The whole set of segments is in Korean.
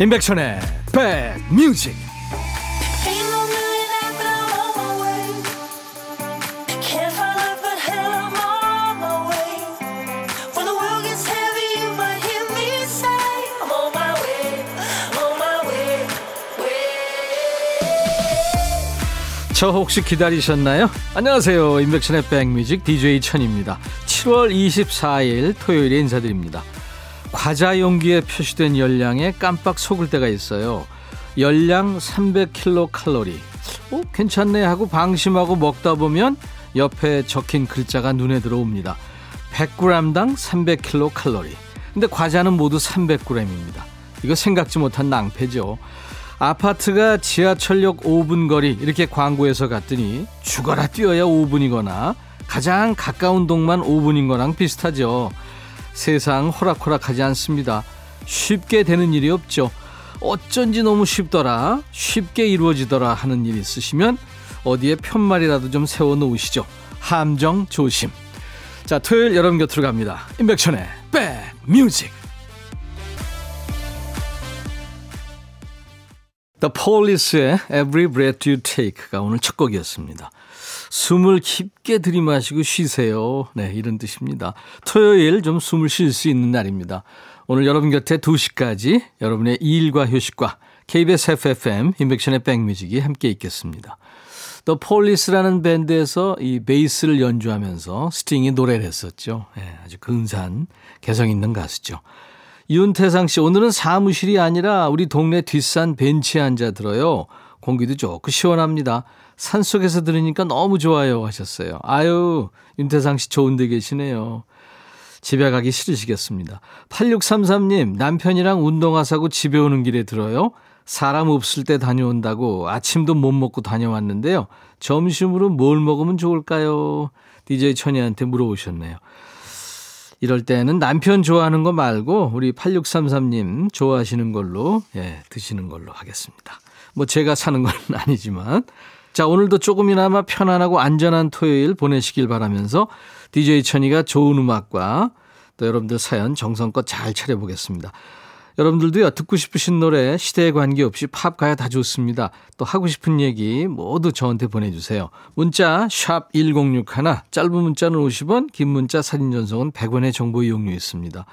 임백천의 백뮤직. 저 혹시 기다리셨나요? 안녕하세요. 임백천의 백뮤직 DJ 천입니다. 7월 24일 토요일에 인사드립니다 과자 용기에 표시된 열량에 깜빡 속을 때가 있어요. 열량 300kcal. 어, 괜찮네 하고 방심하고 먹다 보면 옆에 적힌 글자가 눈에 들어옵니다. 100g당 300kcal. 근데 과자는 모두 300g입니다. 이거 생각지 못한 낭패죠. 아파트가 지하철역 5분 거리 이렇게 광고해서 갔더니 죽어라 뛰어야 5분이거나 가장 가까운 동만 5분인 거랑 비슷하죠. 세상 호락호락하지 않습니다. 쉽게 되는 일이 없죠. 어쩐지 너무 쉽더라, 쉽게 이루어지더라 하는 일 있으시면 어디에 편말이라도 좀 세워 놓으시죠. 함정 조심. 자, 토요일 여러분 곁으로 갑니다. 임백천의 백뮤직. The Police의 Every Breath You Take가 오늘 첫 곡이었습니다. 숨을 깊게 들이마시고 쉬세요. 네, 이런 뜻입니다. 토요일 좀 숨을 쉴 수 있는 날입니다. 오늘 여러분 곁에 2시까지 여러분의 일과 휴식과 KBS 해피FM 임백천의 백뮤직이 함께 있겠습니다. 또 폴리스라는 밴드에서 이 베이스를 연주하면서 스팅이 노래를 했었죠. 네, 아주 근사한 개성 있는 가수죠. 윤태상 씨, 오늘은 사무실이 아니라 우리 동네 뒷산 벤치에 앉아 들어요. 공기도 좋고 시원합니다. 산 속에서 들으니까 너무 좋아요 하셨어요. 아유, 윤태상 씨 좋은 데 계시네요. 집에 가기 싫으시겠습니다. 8633님, 남편이랑 운동하사고 집에 오는 길에 들어요. 사람 없을 때 다녀온다고 아침도 못 먹고 다녀왔는데요. 점심으로 뭘 먹으면 좋을까요? DJ 천이한테 물어보셨네요. 이럴 때는 남편 좋아하는 거 말고 우리 8633님 좋아하시는 걸로 예, 드시는 걸로 하겠습니다. 뭐 제가 사는 건 아니지만 자, 오늘도 조금이나마 편안하고 안전한 토요일 보내시길 바라면서 DJ 천이가 좋은 음악과 또 여러분들 사연 정성껏 잘 차려보겠습니다. 여러분들도요, 듣고 싶으신 노래 시대에 관계없이 팝 가야 다 좋습니다. 또 하고 싶은 얘기 모두 저한테 보내주세요. 문자 1061, 짧은 문자는 50원, 긴 문자 사진 전송은 100원의 정보 이용료 있습니다.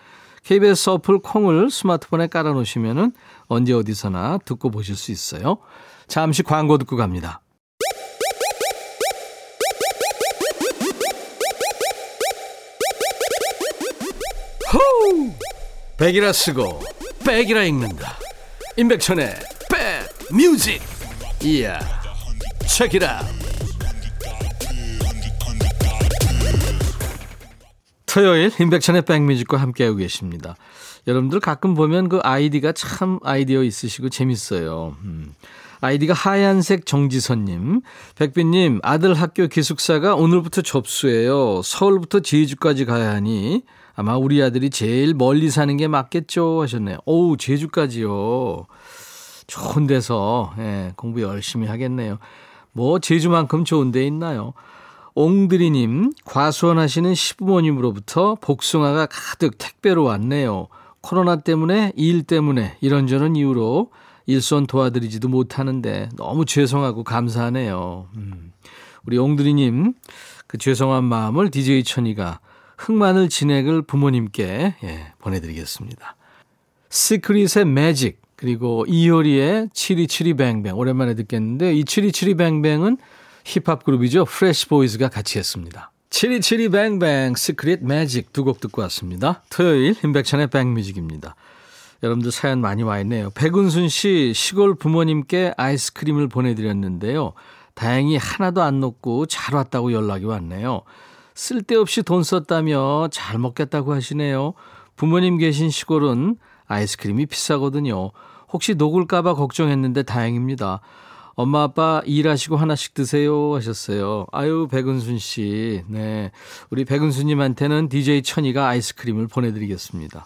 KBS 어플 콩을 스마트폰에 깔아놓으시면 언제 어디서나 듣고 보실 수 있어요. 잠시 광고 듣고 갑니다. 백이라 쓰고 백이라 읽는다. 임백천의 백 뮤직. 이야. 책이라. 토요일 임백천의 백뮤직과 함께하고 계십니다. 여러분들 가끔 보면 그 아이디가 참 아이디어 있으시고 재밌어요. 음. 아이디가 하얀색 정지선님. 백빈님, 아들 학교 기숙사가 오늘부터 접수해요. 서울부터 제주까지 가야 하니 아마 우리 아들이 제일 멀리 사는 게 맞겠죠 하셨네요. 오우, 제주까지요. 좋은 데서 예, 공부 열심히 하겠네요. 뭐 제주만큼 좋은 데 있나요? 옹드리님, 과수원 하시는 시부모님으로부터 복숭아가 가득 택배로 왔네요. 코로나 때문에, 일 때문에, 이런저런 이유로 일손 도와드리지도 못하는데 너무 죄송하고 감사하네요. 음. 우리 옹드리님, 그 죄송한 마음을 DJ 천이가 흑마늘 진액을 부모님께 예, 보내드리겠습니다. 시크릿의 매직, 그리고 이효리의 Chitty Chitty Bang Bang. 오랜만에 듣겠는데 이 Chitty Chitty Bang Bang은 힙합 그룹이죠. 프레시 보이즈가 같이 했습니다. Chitty Chitty Bang Bang, 시크릿 매직 두 곡 듣고 왔습니다. 토요일 임백천의 백뮤직입니다. 여러분들 사연 많이 와 있네요. 백은순 씨 시골 부모님께 아이스크림을 보내드렸는데요. 다행히 하나도 안 녹고 잘 왔다고 연락이 왔네요. 쓸데없이 돈 썼다며 잘 먹겠다고 하시네요. 부모님 계신 시골은 아이스크림이 비싸거든요. 혹시 녹을까봐 걱정했는데 다행입니다. 엄마 아빠 일하시고 하나씩 드세요 하셨어요. 아유 백은순 씨. 네. 우리 백은순 님한테는 DJ 천이가 아이스크림을 보내 드리겠습니다.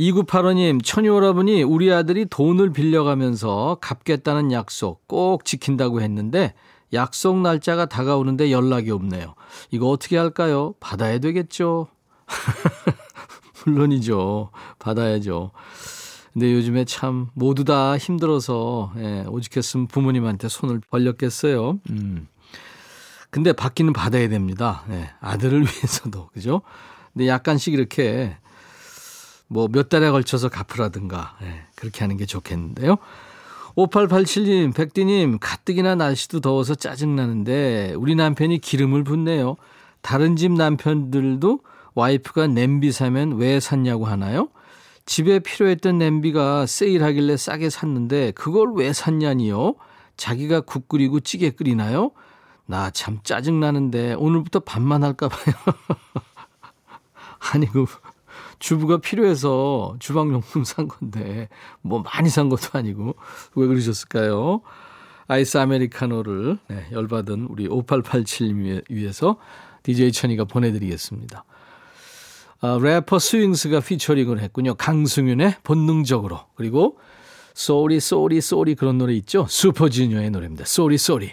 2985님, 천이 오라버니 우리 아들이 돈을 빌려가면서 갚겠다는 약속 꼭 지킨다고 했는데 약속 날짜가 다가오는데 연락이 없네요. 이거 어떻게 할까요? 받아야 되겠죠? 물론이죠. 받아야죠. 근데 요즘에 참 모두 다 힘들어서 예, 오직했으면 부모님한테 손을 벌렸겠어요. 음. 근데 받기는 받아야 됩니다. 예, 아들을 위해서도 그죠? 근데 약간씩 이렇게 뭐 몇 달에 걸쳐서 갚으라든가 예, 그렇게 하는 게 좋겠는데요. 5887님, 백디님, 가뜩이나 날씨도 더워서 짜증나는데 우리 남편이 기름을 붓네요. 다른 집 남편들도 와이프가 냄비 사면 왜 샀냐고 하나요? 집에 필요했던 냄비가 세일하길래 싸게 샀는데 그걸 왜 샀냐니요? 자기가 국 끓이고 찌개 끓이나요? 나 참 짜증나는데 오늘부터 밥만 할까 봐요. 아니 그 주부가 필요해서 주방용품 산 건데 뭐 많이 산 것도 아니고 왜 그러셨을까요? 아이스 아메리카노를 네, 열받은 우리 5887님 위해서 DJ 천이가 보내드리겠습니다. 아, 래퍼 스윙스가 피처링을 했군요. 강승윤의 본능적으로 그리고 Sorry Sorry Sorry 그런 노래 있죠. 슈퍼주니어의 노래입니다. Sorry Sorry.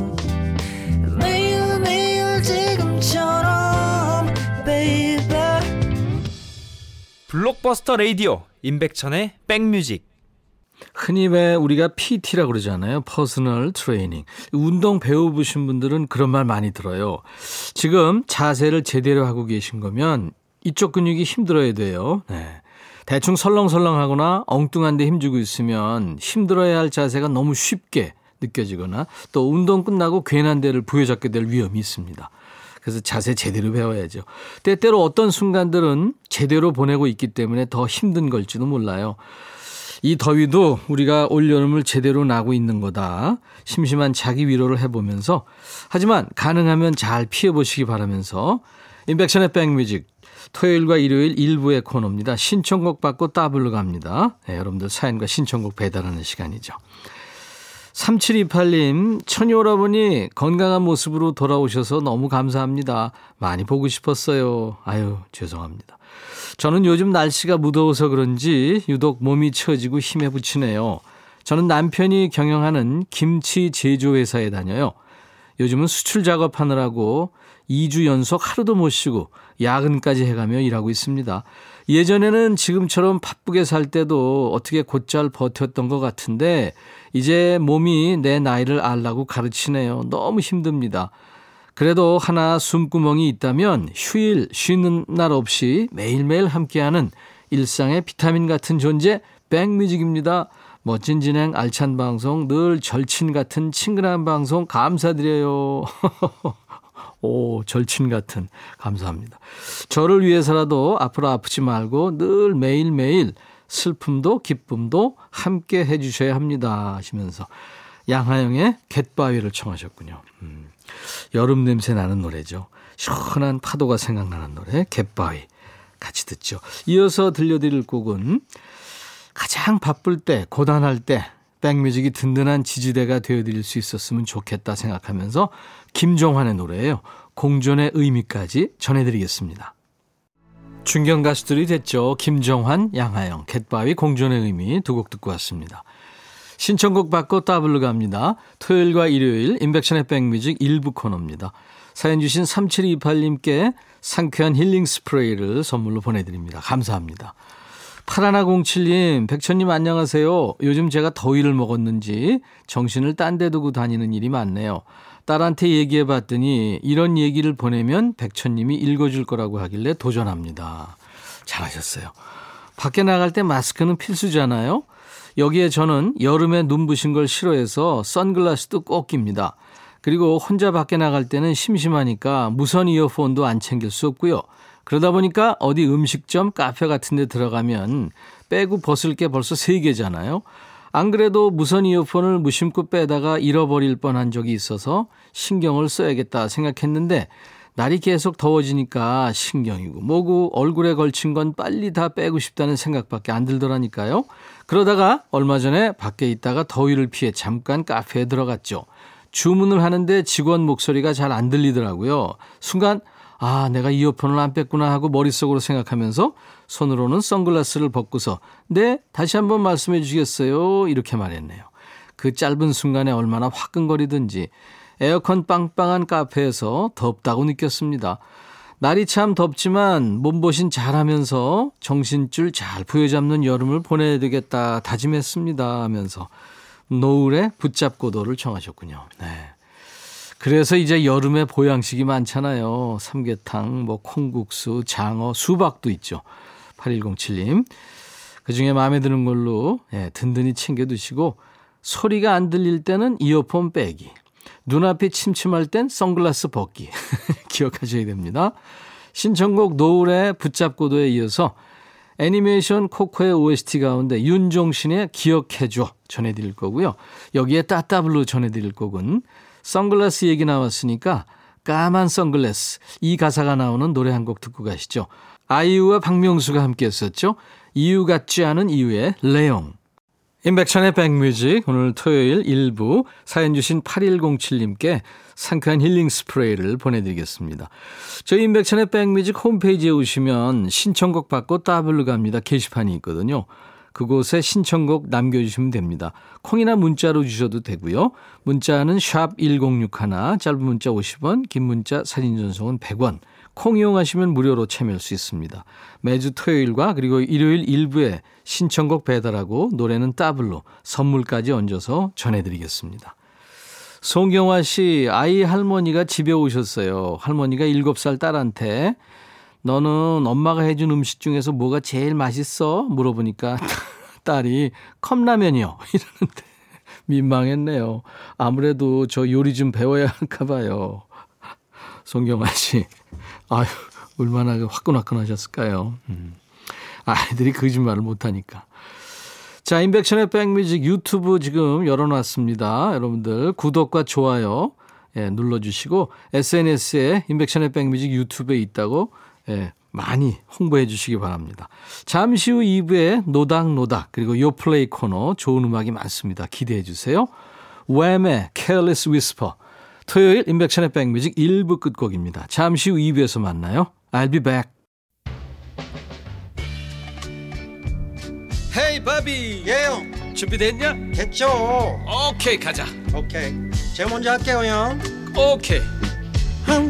blockbuster radio 임백천의 백뮤직 흔히 왜 우리가 PT라고 그러잖아요. personal training. 운동 배워보신 분들은 그런 말 많이 들어요. 지금 자세를 제대로 하고 계신 거면 이쪽 근육이 힘들어야 돼요. 네. 대충 설렁설렁하거나 엉뚱한 데 힘주고 있으면 힘들어야 할 자세가 너무 쉽게 느껴지거나 또 운동 끝나고 괜한 데를 부여잡게 될 위험이 있습니다. 그래서 자세 제대로 배워야죠. 때때로 어떤 순간들은 제대로 보내고 있기 때문에 더 힘든 걸지도 몰라요. 이 더위도 우리가 올여름을 제대로 나고 있는 거다. 심심한 자기 위로를 해보면서 하지만 가능하면 잘 피해보시기 바라면서 인백션의 백뮤직 토요일과 일요일 일부의 코너입니다. 신청곡 받고 따블로 갑니다. 네, 여러분들 사연과 신청곡 배달하는 시간이죠. 3728님, 천이 오라버니 건강한 모습으로 돌아오셔서 너무 감사합니다. 많이 보고 싶었어요. 아유, 죄송합니다. 저는 요즘 날씨가 무더워서 그런지 유독 몸이 처지고 힘에 부치네요. 저는 남편이 경영하는 김치 제조회사에 다녀요. 요즘은 수출 작업하느라고 2주 연속 하루도 못 쉬고 야근까지 해가며 일하고 있습니다. 예전에는 지금처럼 바쁘게 살 때도 어떻게 곧잘 버텼던 것 같은데 이제 몸이 내 나이를 알라고 가르치네요. 너무 힘듭니다. 그래도 하나 숨구멍이 있다면 휴일 쉬는 날 없이 매일매일 함께하는 일상의 비타민 같은 존재 백뮤직입니다. 멋진 진행 알찬 방송 늘 절친 같은 친근한 방송 감사드려요. 오, 절친 같은 감사합니다. 저를 위해서라도 앞으로 아프지 말고 늘 매일매일 슬픔도 기쁨도 함께 해주셔야 합니다 하시면서 양하영의 갯바위를 청하셨군요. 음. 여름 냄새 나는 노래죠. 시원한 파도가 생각나는 노래 갯바위 같이 듣죠. 이어서 들려드릴 곡은 가장 바쁠 때 고단할 때 백뮤직이 든든한 지지대가 되어드릴 수 있었으면 좋겠다 생각하면서 김종환의 노래예요. 공존의 의미까지 전해드리겠습니다. 중견 가수들이 됐죠. 김정환, 양하영, 갯바위, 공존의 의미 두 곡 듣고 왔습니다. 신청곡 받고 따블로 갑니다. 토요일과 일요일 인백션의 백뮤직 일부 코너입니다. 사연 주신 3728님께 상쾌한 힐링 스프레이를 선물로 보내드립니다. 감사합니다. 파라나07님, 백천님 안녕하세요. 요즘 제가 더위를 먹었는지 정신을 딴 데 두고 다니는 일이 많네요. 딸한테 얘기해 봤더니 이런 얘기를 보내면 백천님이 읽어줄 거라고 하길래 도전합니다. 잘하셨어요. 밖에 나갈 때 마스크는 필수잖아요. 여기에 저는 여름에 눈부신 걸 싫어해서 선글라스도 꼭 낍니다. 그리고 혼자 밖에 나갈 때는 심심하니까 무선 이어폰도 안 챙길 수 없고요. 그러다 보니까 어디 음식점, 카페 같은 데 들어가면 빼고 벗을 게 벌써 세 개잖아요. 안 그래도 무선 이어폰을 무심코 빼다가 잃어버릴 뻔한 적이 있어서 신경을 써야겠다 생각했는데 날이 계속 더워지니까 신경이고 뭐고 얼굴에 걸친 건 빨리 다 빼고 싶다는 생각밖에 안 들더라니까요. 그러다가 얼마 전에 밖에 있다가 더위를 피해 잠깐 카페에 들어갔죠. 주문을 하는데 직원 목소리가 잘 안 들리더라고요. 순간 아, 내가 이어폰을 안 뺐구나 하고 머릿속으로 생각하면서 손으로는 선글라스를 벗고서 네, 다시 한번 말씀해 주시겠어요? 이렇게 말했네요. 그 짧은 순간에 얼마나 화끈거리든지 에어컨 빵빵한 카페에서 덥다고 느꼈습니다. 날이 참 덥지만 몸보신 잘하면서 정신줄 잘 부여잡는 여름을 보내야 되겠다 다짐했습니다 하면서 노을의 붙잡고도를 청하셨군요. 네. 그래서 이제 여름에 보양식이 많잖아요. 삼계탕, 뭐 콩국수, 장어, 수박도 있죠. 8107님. 그 중에 마음에 드는 걸로 예, 든든히 챙겨 두시고 소리가 안 들릴 때는 이어폰 빼기. 눈앞이 침침할 땐 선글라스 벗기. 기억하셔야 됩니다. 신청곡 노을의 붙잡고도에 이어서 애니메이션 코코의 OST 가운데 윤종신의 기억해줘 전해드릴 거고요. 여기에 따따블로 전해드릴 곡은 선글라스 얘기 나왔으니까 까만 선글라스 이 가사가 나오는 노래 한 곡 듣고 가시죠. 아이유와 박명수가 함께 했었죠. 이유 같지 않은 이유의 레옹. 임백천의 백뮤직 오늘 토요일 1부 사연 주신 8107님께 상쾌한 힐링 스프레이를 보내드리겠습니다. 저희 임백천의 백뮤직 홈페이지에 오시면 신청곡 받고 따블로 갑니다. 게시판이 있거든요. 그곳에 신청곡 남겨주시면 됩니다. 콩이나 문자로 주셔도 되고요. 문자는 샵 1061, 짧은 문자 50원, 긴 문자 사진 전송은 100원. 콩 이용하시면 무료로 참여할 수 있습니다. 매주 토요일과 그리고 일요일 일부에 신청곡 배달하고 노래는 따블로 선물까지 얹어서 전해드리겠습니다. 송경화 씨, 아이 할머니가 집에 오셨어요. 할머니가 7살 딸한테 너는 엄마가 해준 음식 중에서 뭐가 제일 맛있어? 물어보니까 딸이 컵라면이요. 이러는데 민망했네요. 아무래도 저 요리 좀 배워야 할까 봐요. 송경아 씨, 아유, 얼마나 화끈화끈하셨을까요? 음. 아이들이 거짓말을 못하니까. 자, 인백션의 백뮤직 유튜브 지금 열어놨습니다. 여러분들 구독과 좋아요 예, 눌러주시고 SNS에 인백션의 백뮤직 유튜브에 있다고 예, 많이 홍보해 주시기 바랍니다. 잠시 후 2부에 노닥노닥 그리고 요플레이 코너 좋은 음악이 많습니다. 기대해 주세요. 웸의 Careless Whisper 토요일 인백션의 백뮤직 1부 끝곡입니다. 잠시 후 2부에서 만나요. I'll be back. 헤이 바비 예영 준비됐냐? 됐죠 오케이 가자 오케이 제가 먼저 할게요 형 오케이 I'm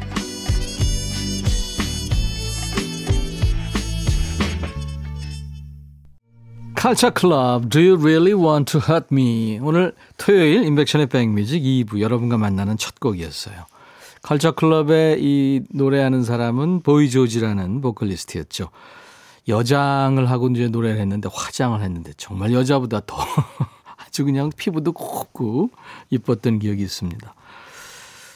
칼차 클럽 Do You Really Want to Hurt Me 오늘 토요일 인백션의 백뮤직 2부 여러분과 만나는 첫 곡이었어요. 칼차 클럽에 이 노래하는 사람은 보이조지라는 보컬리스트였죠. 여장을 하고 이제 노래를 했는데 화장을 했는데 정말 여자보다 더 아주 그냥 피부도 곱고 이뻤던 기억이 있습니다.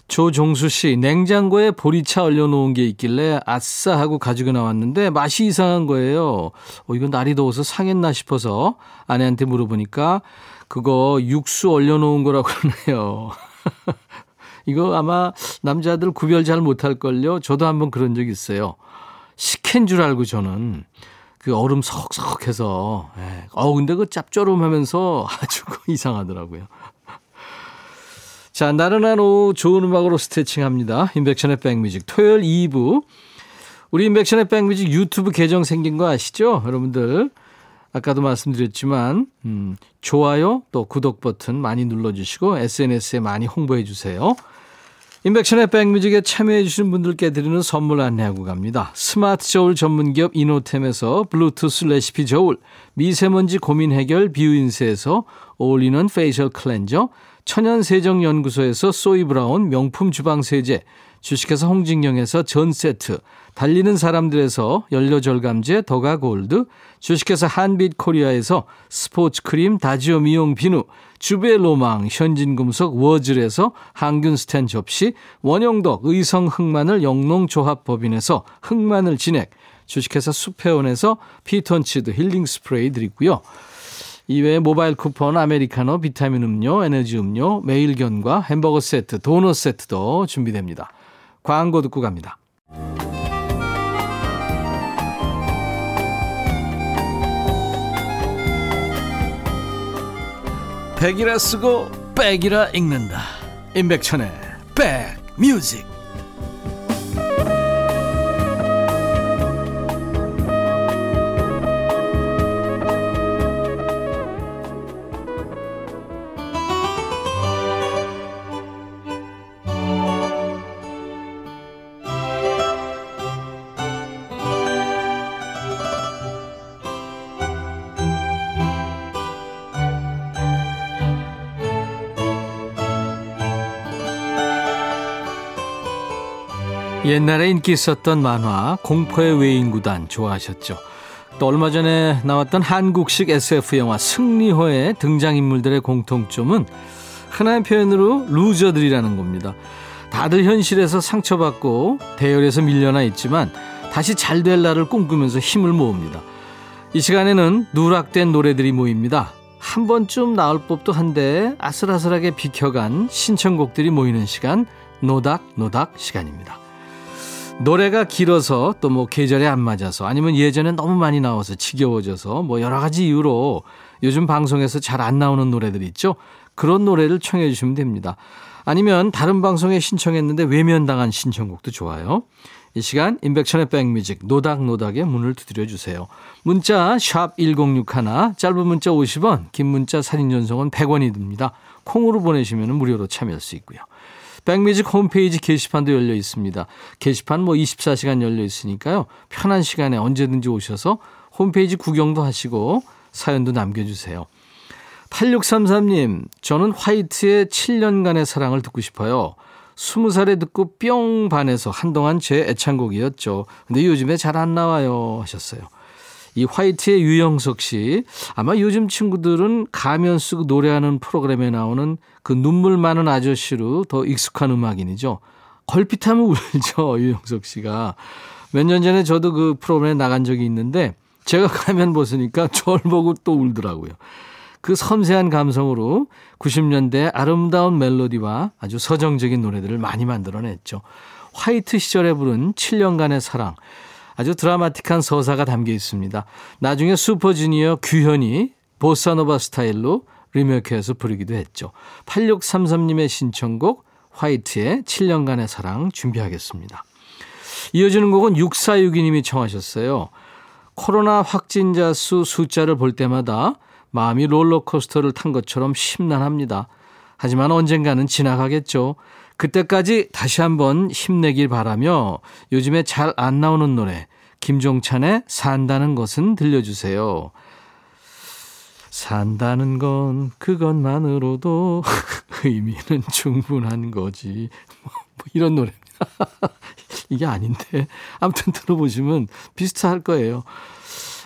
조종수 씨, 냉장고에 보리차 얼려놓은 게 있길래 아싸 하고 가지고 나왔는데 맛이 이상한 거예요. 어, 이거 날이 더워서 상했나 싶어서 아내한테 물어보니까 그거 육수 얼려놓은 거라고 그러네요. 이거 아마 남자들 구별 잘 못할걸요. 저도 한번 그런 적 있어요. 식혜인 줄 알고 저는 그 얼음 석석해서. 예. 어, 근데 그 짭조름하면서 아주 이상하더라고요. 자, 나른한 오후 좋은 음악으로 스트레칭합니다. 인백션의 백뮤직 토요일 2부. 우리 인백션의 백뮤직 유튜브 계정 생긴 거 아시죠? 여러분들. 아까도 말씀드렸지만 음, 좋아요 또 구독 버튼 많이 눌러주시고 SNS에 많이 홍보해 주세요. 임백천의 백뮤직에 참여해 주신 분들께 드리는 선물 안내하고 갑니다. 스마트 저울 전문기업 이노템에서 블루투스 레시피 저울, 미세먼지 고민 해결 뷰인스에서 어울리는 facial cleanser, 천연세정연구소에서 소이브라운 명품 주방세제, 주식회사 홍진경에서 전 세트, 달리는 사람들에서 연료절감제 더가 골드, 주식회사 한빛 코리아에서 스포츠 크림 다지오 미용 비누, 주베 로망 현진금속 워즐에서 항균 스텐 접시, 원형덕 의성 흑마늘 영농조합법인에서 흑마늘 진액, 주식회사 수페온에서 피톤치드 힐링 스프레이 드리고요. 이외에 모바일 쿠폰, 아메리카노, 비타민 음료, 에너지 음료, 매일견과 햄버거 세트, 도넛 세트도 준비됩니다. 광고 듣고 갑니다. 백이라 쓰고 백이라 읽는다. 임백천의 백뮤직. 옛날에 인기 있었던 만화 공포의 외인구단 좋아하셨죠? 또 얼마 전에 나왔던 한국식 SF 영화 승리호의 등장인물들의 공통점은 흔한 표현으로 loser들이라는 겁니다. 다들 현실에서 상처받고 대열에서 밀려나 있지만 다시 잘 될 날을 꿈꾸면서 힘을 모읍니다. 이 시간에는 누락된 노래들이 모입니다. 한 번쯤 나올 법도 한데 아슬아슬하게 비켜간 신청곡들이 모이는 시간 노닥노닥 시간입니다. 노래가 길어서 또 뭐 계절에 안 맞아서 아니면 예전에 너무 많이 나와서 지겨워져서 뭐 여러 가지 이유로 요즘 방송에서 잘 안 나오는 노래들 있죠. 그런 노래를 청해 주시면 됩니다. 아니면 다른 방송에 신청했는데 외면당한 신청곡도 좋아요. 이 시간 인백천의 백뮤직 노닥노닥의 문을 두드려 주세요. 문자 샵 1061, 짧은 문자 50원, 긴 문자 사진 전송은 100원이 듭니다. 콩으로 보내시면 무료로 참여할 수 있고요. 백뮤직 홈페이지 게시판도 열려 있습니다. 게시판 뭐 24시간 열려 있으니까요. 편한 시간에 언제든지 오셔서 홈페이지 구경도 하시고 사연도 남겨주세요. 8633님, 저는 화이트의 7년간의 사랑을 듣고 싶어요. 20살에 듣고 뿅 반해서 한동안 제 애창곡이었죠. 근데 요즘에 잘 안 나와요 하셨어요. 이 화이트의 유영석 씨 아마 요즘 친구들은 가면 쓰고 노래하는 프로그램에 나오는 그 눈물 많은 아저씨로 더 익숙한 음악인이죠. 걸핏하면 울죠 유영석 씨가 몇 년 전에 저도 그 프로그램에 나간 적이 있는데 제가 가면 벗으니까 저를 보고 또 울더라고요. 그 섬세한 감성으로 90년대 아름다운 멜로디와 아주 서정적인 노래들을 많이 만들어냈죠. 화이트 시절에 부른 7년간의 사랑. 아주 드라마틱한 서사가 담겨 있습니다. 나중에 슈퍼주니어 규현이 보사노바 스타일로 리메이크해서 부르기도 했죠. 8633님의 신청곡 화이트의 7년간의 사랑 준비하겠습니다. 이어지는 곡은 6462님이 청하셨어요. 코로나 확진자 수 숫자를 볼 때마다 마음이 롤러코스터를 탄 것처럼 심란합니다. 하지만 언젠가는 지나가겠죠. 그때까지 다시 한번 힘내길 바라며 요즘에 잘 안 나오는 노래 김종찬의 산다는 것은 들려주세요. 산다는 건 그것만으로도 의미는 충분한 거지. 뭐 이런 노래. 이게 아닌데. 아무튼 들어보시면 비슷할 거예요.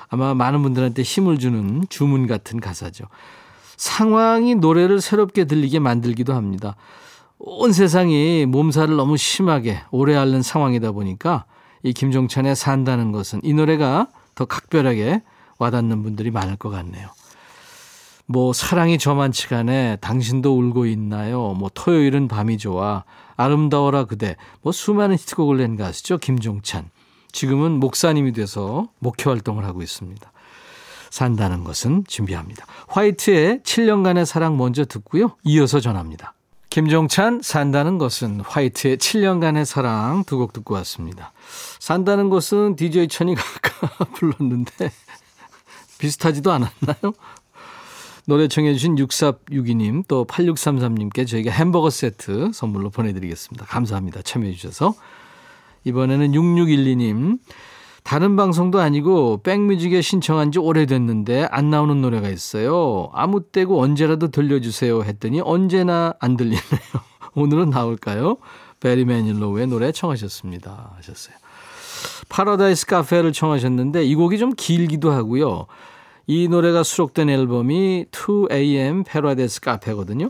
아마 많은 분들한테 힘을 주는 주문 같은 가사죠. 상황이 노래를 새롭게 들리게 만들기도 합니다. 온 세상이 몸살을 너무 심하게 오래 앓는 상황이다 보니까 이 김종찬의 산다는 것은 이 노래가 더 각별하게 와닿는 분들이 많을 것 같네요. 뭐 사랑이 저만치 간에 당신도 울고 있나요? 뭐 토요일은 밤이 좋아. 아름다워라 그대. 뭐 수많은 히트곡을 낸 가수죠. 김종찬. 지금은 목사님이 돼서 목회 활동을 하고 있습니다. 산다는 것은 준비합니다. 화이트의 7년간의 사랑 먼저 듣고요. 이어서 전합니다. 김종찬 산다는 것은 화이트의 7년간의 사랑 두 곡 듣고 왔습니다. 산다는 것은 DJ 천이가 아까 불렀는데 비슷하지도 않았나요? 노래 청해 주신 6462님 또 8633님께 저희가 햄버거 세트 선물로 보내드리겠습니다. 감사합니다. 참여해 주셔서. 이번에는 6612님 다른 방송도 아니고 백뮤직에 신청한 지 오래됐는데 안 나오는 노래가 있어요. 아무 때고 언제라도 들려주세요 했더니 언제나 안 들리네요. 오늘은 나올까요? 베리 매닐로우의 노래 청하셨습니다. 하셨어요. Paradise Cafe를 청하셨는데 이 곡이 좀 길기도 하고요. 이 노래가 수록된 앨범이 2AM Paradise Cafe거든요.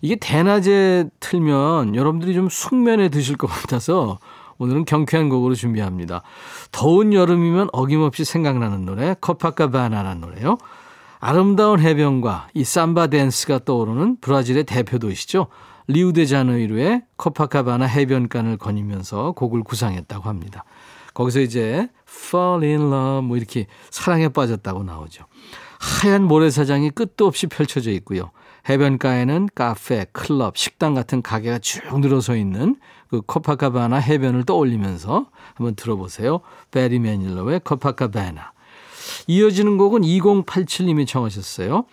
이게 대낮에 틀면 여러분들이 좀 숙면에 드실 것 같아서 오늘은 경쾌한 곡으로 준비합니다. 더운 여름이면 어김없이 생각나는 노래 커파카바나라는 노래요. 아름다운 해변과 이 삼바 댄스가 떠오르는 브라질의 대표 도시죠. 리우데자네이루의 코파카바나 해변가를 거니면서 곡을 구상했다고 합니다. 거기서 이제 fall in love 뭐 이렇게 사랑에 빠졌다고 나오죠. 하얀 모래사장이 끝도 없이 펼쳐져 있고요. 해변가에는 카페, 클럽, 식당 같은 가게가 쭉 늘어서 있는 그 코파카바나 해변을 떠올리면서 한번 들어보세요. 베리 매닐러의 코파카바나. 이어지는 곡은 2087님이 청하셨어요.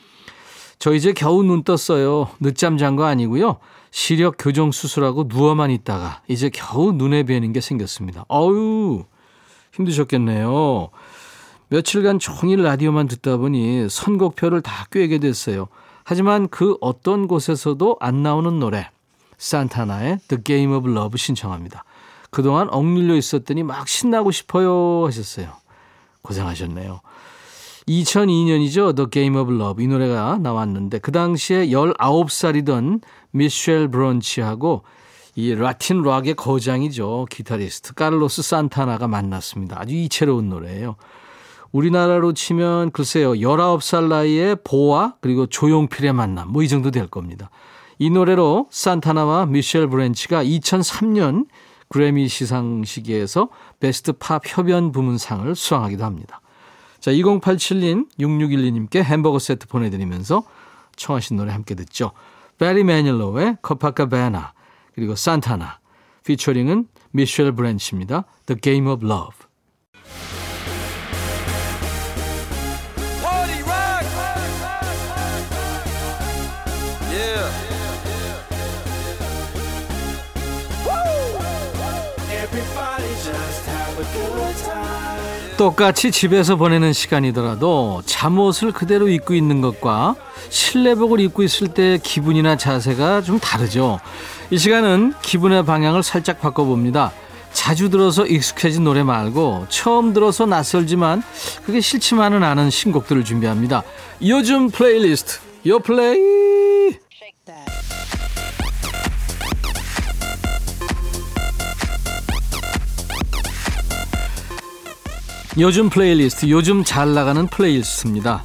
저 이제 겨우 눈 떴어요. 늦잠 잔 거 아니고요. 시력 교정 수술하고 누워만 있다가 이제 겨우 눈에 뵈는 게 생겼습니다. 어유 힘드셨겠네요. 며칠간 종일 라디오만 듣다 보니 선곡표를 다 꿰게 됐어요. 하지만 그 어떤 곳에서도 안 나오는 노래 산타나의 The Game of Love 신청합니다. 그동안 억눌려 있었더니 막 신나고 싶어요 하셨어요. 고생하셨네요. 2002년이죠. The Game of Love 이 노래가 나왔는데 그 당시에 19살이던 미셸 브런치하고 이 라틴 락의 거장이죠. 기타리스트 카를로스 산타나가 만났습니다. 아주 이채로운 노래예요. 우리나라로 치면 글쎄요. 19살 나이에 보아 그리고 조용필의 만남 뭐 이 정도 될 겁니다. 이 노래로 산타나와 미셸 브랜치가 2003년 그래미 시상식에서 best pop 협연 부문상을 수상하기도 합니다. 자, 2087님, 6612님께 햄버거 세트 보내드리면서 청하신 노래 함께 듣죠. 베리 매닐로의 Copacabana 그리고 산타나 피처링은 미셸 브랜치입니다. The Game of Love. 똑같이 집에서 보내는 시간이더라도 잠옷을 그대로 입고 있는 것과 실내복을 입고 있을 때 기분이나 자세가 좀 다르죠. 이 시간은 기분의 방향을 살짝 바꿔봅니다. 자주 들어서 익숙해진 노래 말고 처음 들어서 낯설지만 그게 싫지만은 않은 신곡들을 준비합니다. 요즘 플레이리스트 요플레이 요즘 플레이리스트, 요즘 잘 나가는 playlist입니다.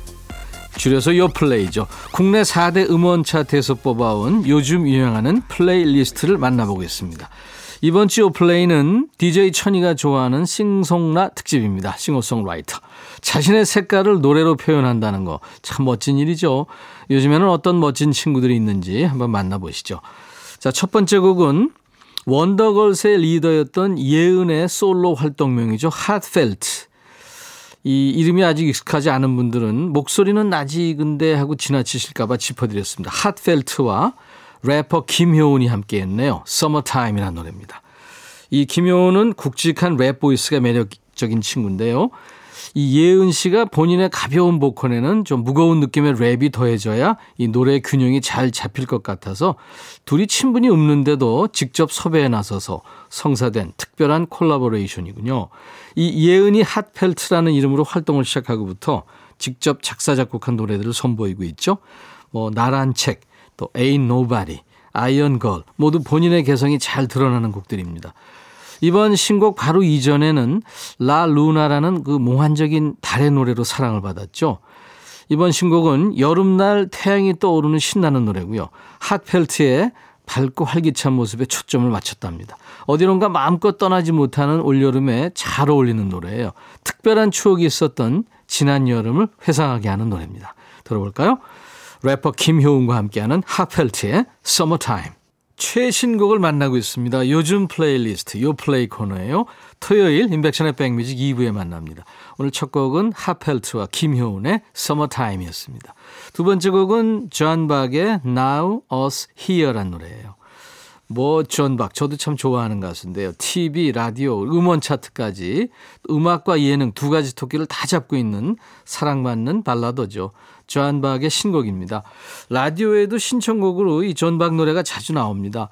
줄여서 요플레이죠. 국내 4대 음원 차트에서 뽑아온 요즘 유행하는 playlist를 만나보겠습니다. 이번 주 요플레이는 DJ 천이가 좋아하는 싱송라 특집입니다. 싱어송라이터. 자신의 색깔을 노래로 표현한다는 거 참 멋진 일이죠. 요즘에는 어떤 멋진 친구들이 있는지 한번 만나보시죠. 자, 첫 번째 곡은 원더걸스의 리더였던 예은의 솔로 활동명이죠. 핫펠트. 이 이름이 아직 익숙하지 않은 분들은 목소리는 낯익은데 하고 지나치실까봐 짚어드렸습니다. 핫펠트와 래퍼 김효은이 함께했네요. Summertime이라는 노래입니다. 이 김효은은 굵직한 랩 보이스가 매력적인 친구인데요. 이 예은 씨가 본인의 가벼운 보컬에는 좀 무거운 느낌의 랩이 더해져야 이 노래 균형이 잘 잡힐 것 같아서 둘이 친분이 없는데도 직접 섭외에 나서서 성사된 특별한 콜라보레이션이군요. 이 예은이 핫펠트라는 이름으로 활동을 시작하고부터 직접 작사 작곡한 노래들을 선보이고 있죠. 뭐 나란 책, 또 Ain't Nobody, Iron Girl 모두 본인의 개성이 잘 드러나는 곡들입니다. 이번 신곡 바로 이전에는 La Luna라는 그 몽환적인 달의 노래로 사랑을 받았죠. 이번 신곡은 여름날 태양이 떠오르는 신나는 노래고요. 핫펠트의 밝고 활기찬 모습에 초점을 맞췄답니다. 어디론가 마음껏 떠나지 못하는 올여름에 잘 어울리는 노래예요. 특별한 추억이 있었던 지난 여름을 회상하게 하는 노래입니다. 들어볼까요? 래퍼 김효은과 함께하는 핫펠트의 Summertime. 최신곡을 만나고 있습니다. 요즘 플레이리스트, 요 플레이 코너예요. 토요일 인백션의 백뮤직 2부에 만납니다. 오늘 첫 곡은 핫펠트와 김효은의 Summertime이었습니다. 두 번째 곡은 존 박의 Now Us Here란 노래예요. 뭐 존 박, 저도 참 좋아하는 가수인데요. TV, 라디오, 음원 차트까지 음악과 예능 두 가지 토끼를 다 잡고 있는 사랑받는 발라더죠. 존 박의 신곡입니다. 라디오에도 신청곡으로 이 존 박 노래가 자주 나옵니다.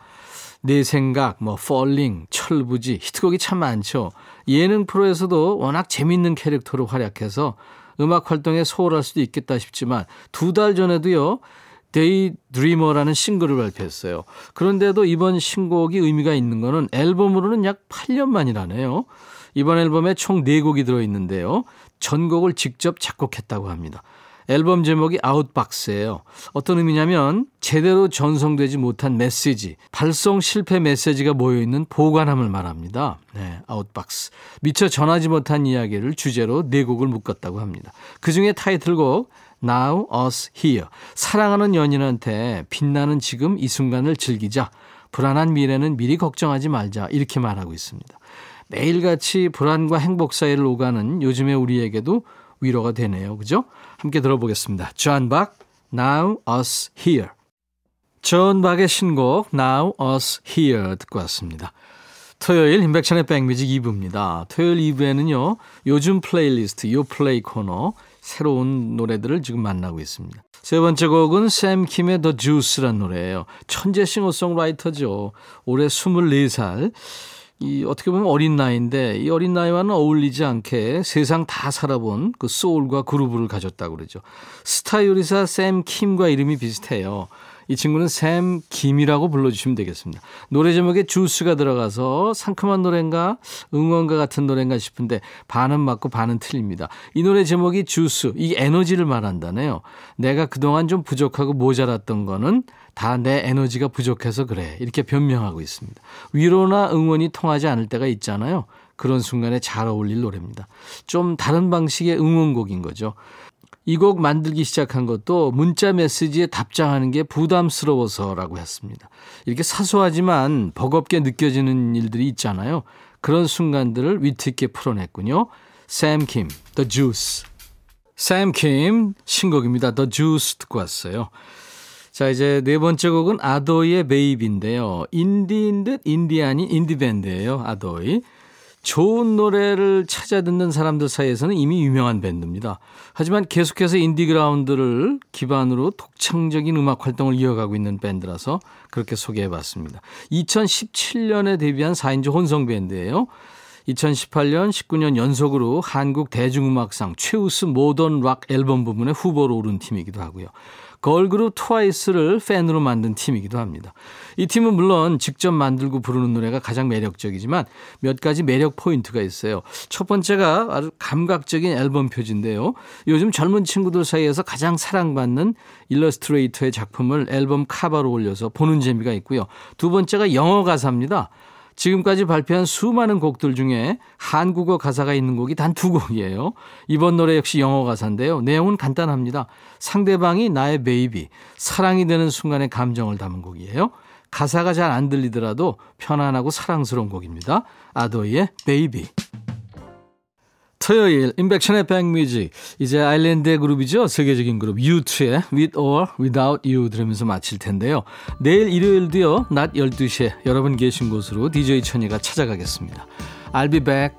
내 생각, 뭐 falling, 철부지 히트곡이 참 많죠. 예능 프로에서도 워낙 재밌는 캐릭터로 활약해서 음악 활동에 소홀할 수도 있겠다 싶지만 두 달 전에도요. Daydreamer라는 싱글을 발표했어요. 그런데도 이번 신곡이 의미가 있는 거는 앨범으로는 약 8년 만이라네요. 이번 앨범에 총 4곡이 들어있는데요. 전곡을 직접 작곡했다고 합니다. 앨범 제목이 아웃박스예요. 어떤 의미냐면 제대로 전송되지 못한 메시지, 발송 실패 메시지가 모여 있는 보관함을 말합니다. 네, Outbox. 미처 전하지 못한 이야기를 주제로 네 곡을 묶었다고 합니다. 그 중에 타이틀곡 Now Us Here. 사랑하는 연인한테 빛나는 지금 이 순간을 즐기자. 불안한 미래는 미리 걱정하지 말자. 이렇게 말하고 있습니다. 매일같이 불안과 행복 사이를 오가는 요즘의 우리에게도 위로가 되네요. 그죠? 함께 들어보겠습니다. 존 박, Now Us Here. 존 박의 신곡 Now Us Here 듣고 왔습니다. 토요일 인백션의 백뮤직 2부입니다. 토요일 2부에는요. 요즘 플레이리스트 요 플레이 코너 새로운 노래들을 지금 만나고 있습니다. 세 번째 곡은 샘 킴의 The Juice란 노래예요. 천재 싱어송라이터죠. 올해 24살. 이 어떻게 보면 어린 나이인데 이 어린 나이와는 어울리지 않게 세상 다 살아본 그 소울과 그루브를 가졌다고 그러죠. 스타 요리사 샘 킴과 이름이 비슷해요. 이 친구는 샘 김이라고 불러주시면 되겠습니다. 노래 제목에 주스가 들어가서 상큼한 노래인가 응원가 같은 노래인가 싶은데 반은 맞고 반은 틀립니다. 이 노래 제목이 주스, 이 에너지를 말한다네요. 내가 그동안 좀 부족하고 모자랐던 거는 다 내 에너지가 부족해서 그래. 이렇게 변명하고 있습니다. 위로나 응원이 통하지 않을 때가 있잖아요. 그런 순간에 잘 어울릴 노래입니다. 좀 다른 방식의 응원곡인 거죠. 이 곡 만들기 시작한 것도 문자 메시지에 답장하는 게 부담스러워서라고 했습니다. 이렇게 사소하지만 버겁게 느껴지는 일들이 있잖아요. 그런 순간들을 위트 있게 풀어냈군요. 샘 킴, The Juice. 샘 킴 신곡입니다. The Juice 듣고 왔어요. 자, 이제 네 번째 곡은 아도이의 Baby인데요. 인디인 듯 인디 아닌 인디밴드예요. 아도이. 좋은 노래를 찾아 듣는 사람들 사이에서는 이미 유명한 밴드입니다. 하지만 계속해서 인디그라운드를 기반으로 독창적인 음악 활동을 이어가고 있는 밴드라서 그렇게 소개해 봤습니다. 2017년에 데뷔한 4인조 혼성 밴드예요. 2018년, 19년 연속으로 한국 대중음악상 최우수 모던 락 앨범 부문에 후보로 오른 팀이기도 하고요. 걸그룹 트와이스를 팬으로 만든 팀이기도 합니다. 이 팀은 물론 직접 만들고 부르는 노래가 가장 매력적이지만 몇 가지 매력 포인트가 있어요. 첫 번째가 아주 감각적인 앨범 표지인데요. 요즘 젊은 친구들 사이에서 가장 사랑받는 일러스트레이터의 작품을 앨범 카바로 올려서 보는 재미가 있고요. 두 번째가 영어 가사입니다. 지금까지 발표한 수많은 곡들 중에 한국어 가사가 있는 곡이 단 두 곡이에요. 이번 노래 역시 영어 가사인데요. 내용은 간단합니다. 상대방이 나의 baby, 사랑이 되는 순간의 감정을 담은 곡이에요. 가사가 잘 안 들리더라도 편안하고 사랑스러운 곡입니다. 아도이의 베이비. 토요일 인백션의 백뮤직 이제 아일랜드의 그룹이죠? 세계적인 그룹 U2의 With or Without You 들으면서 마칠 텐데요. 내일 일요일도요 낮 12시에 여러분 계신 곳으로 DJ 천이가 찾아가겠습니다. I'll be back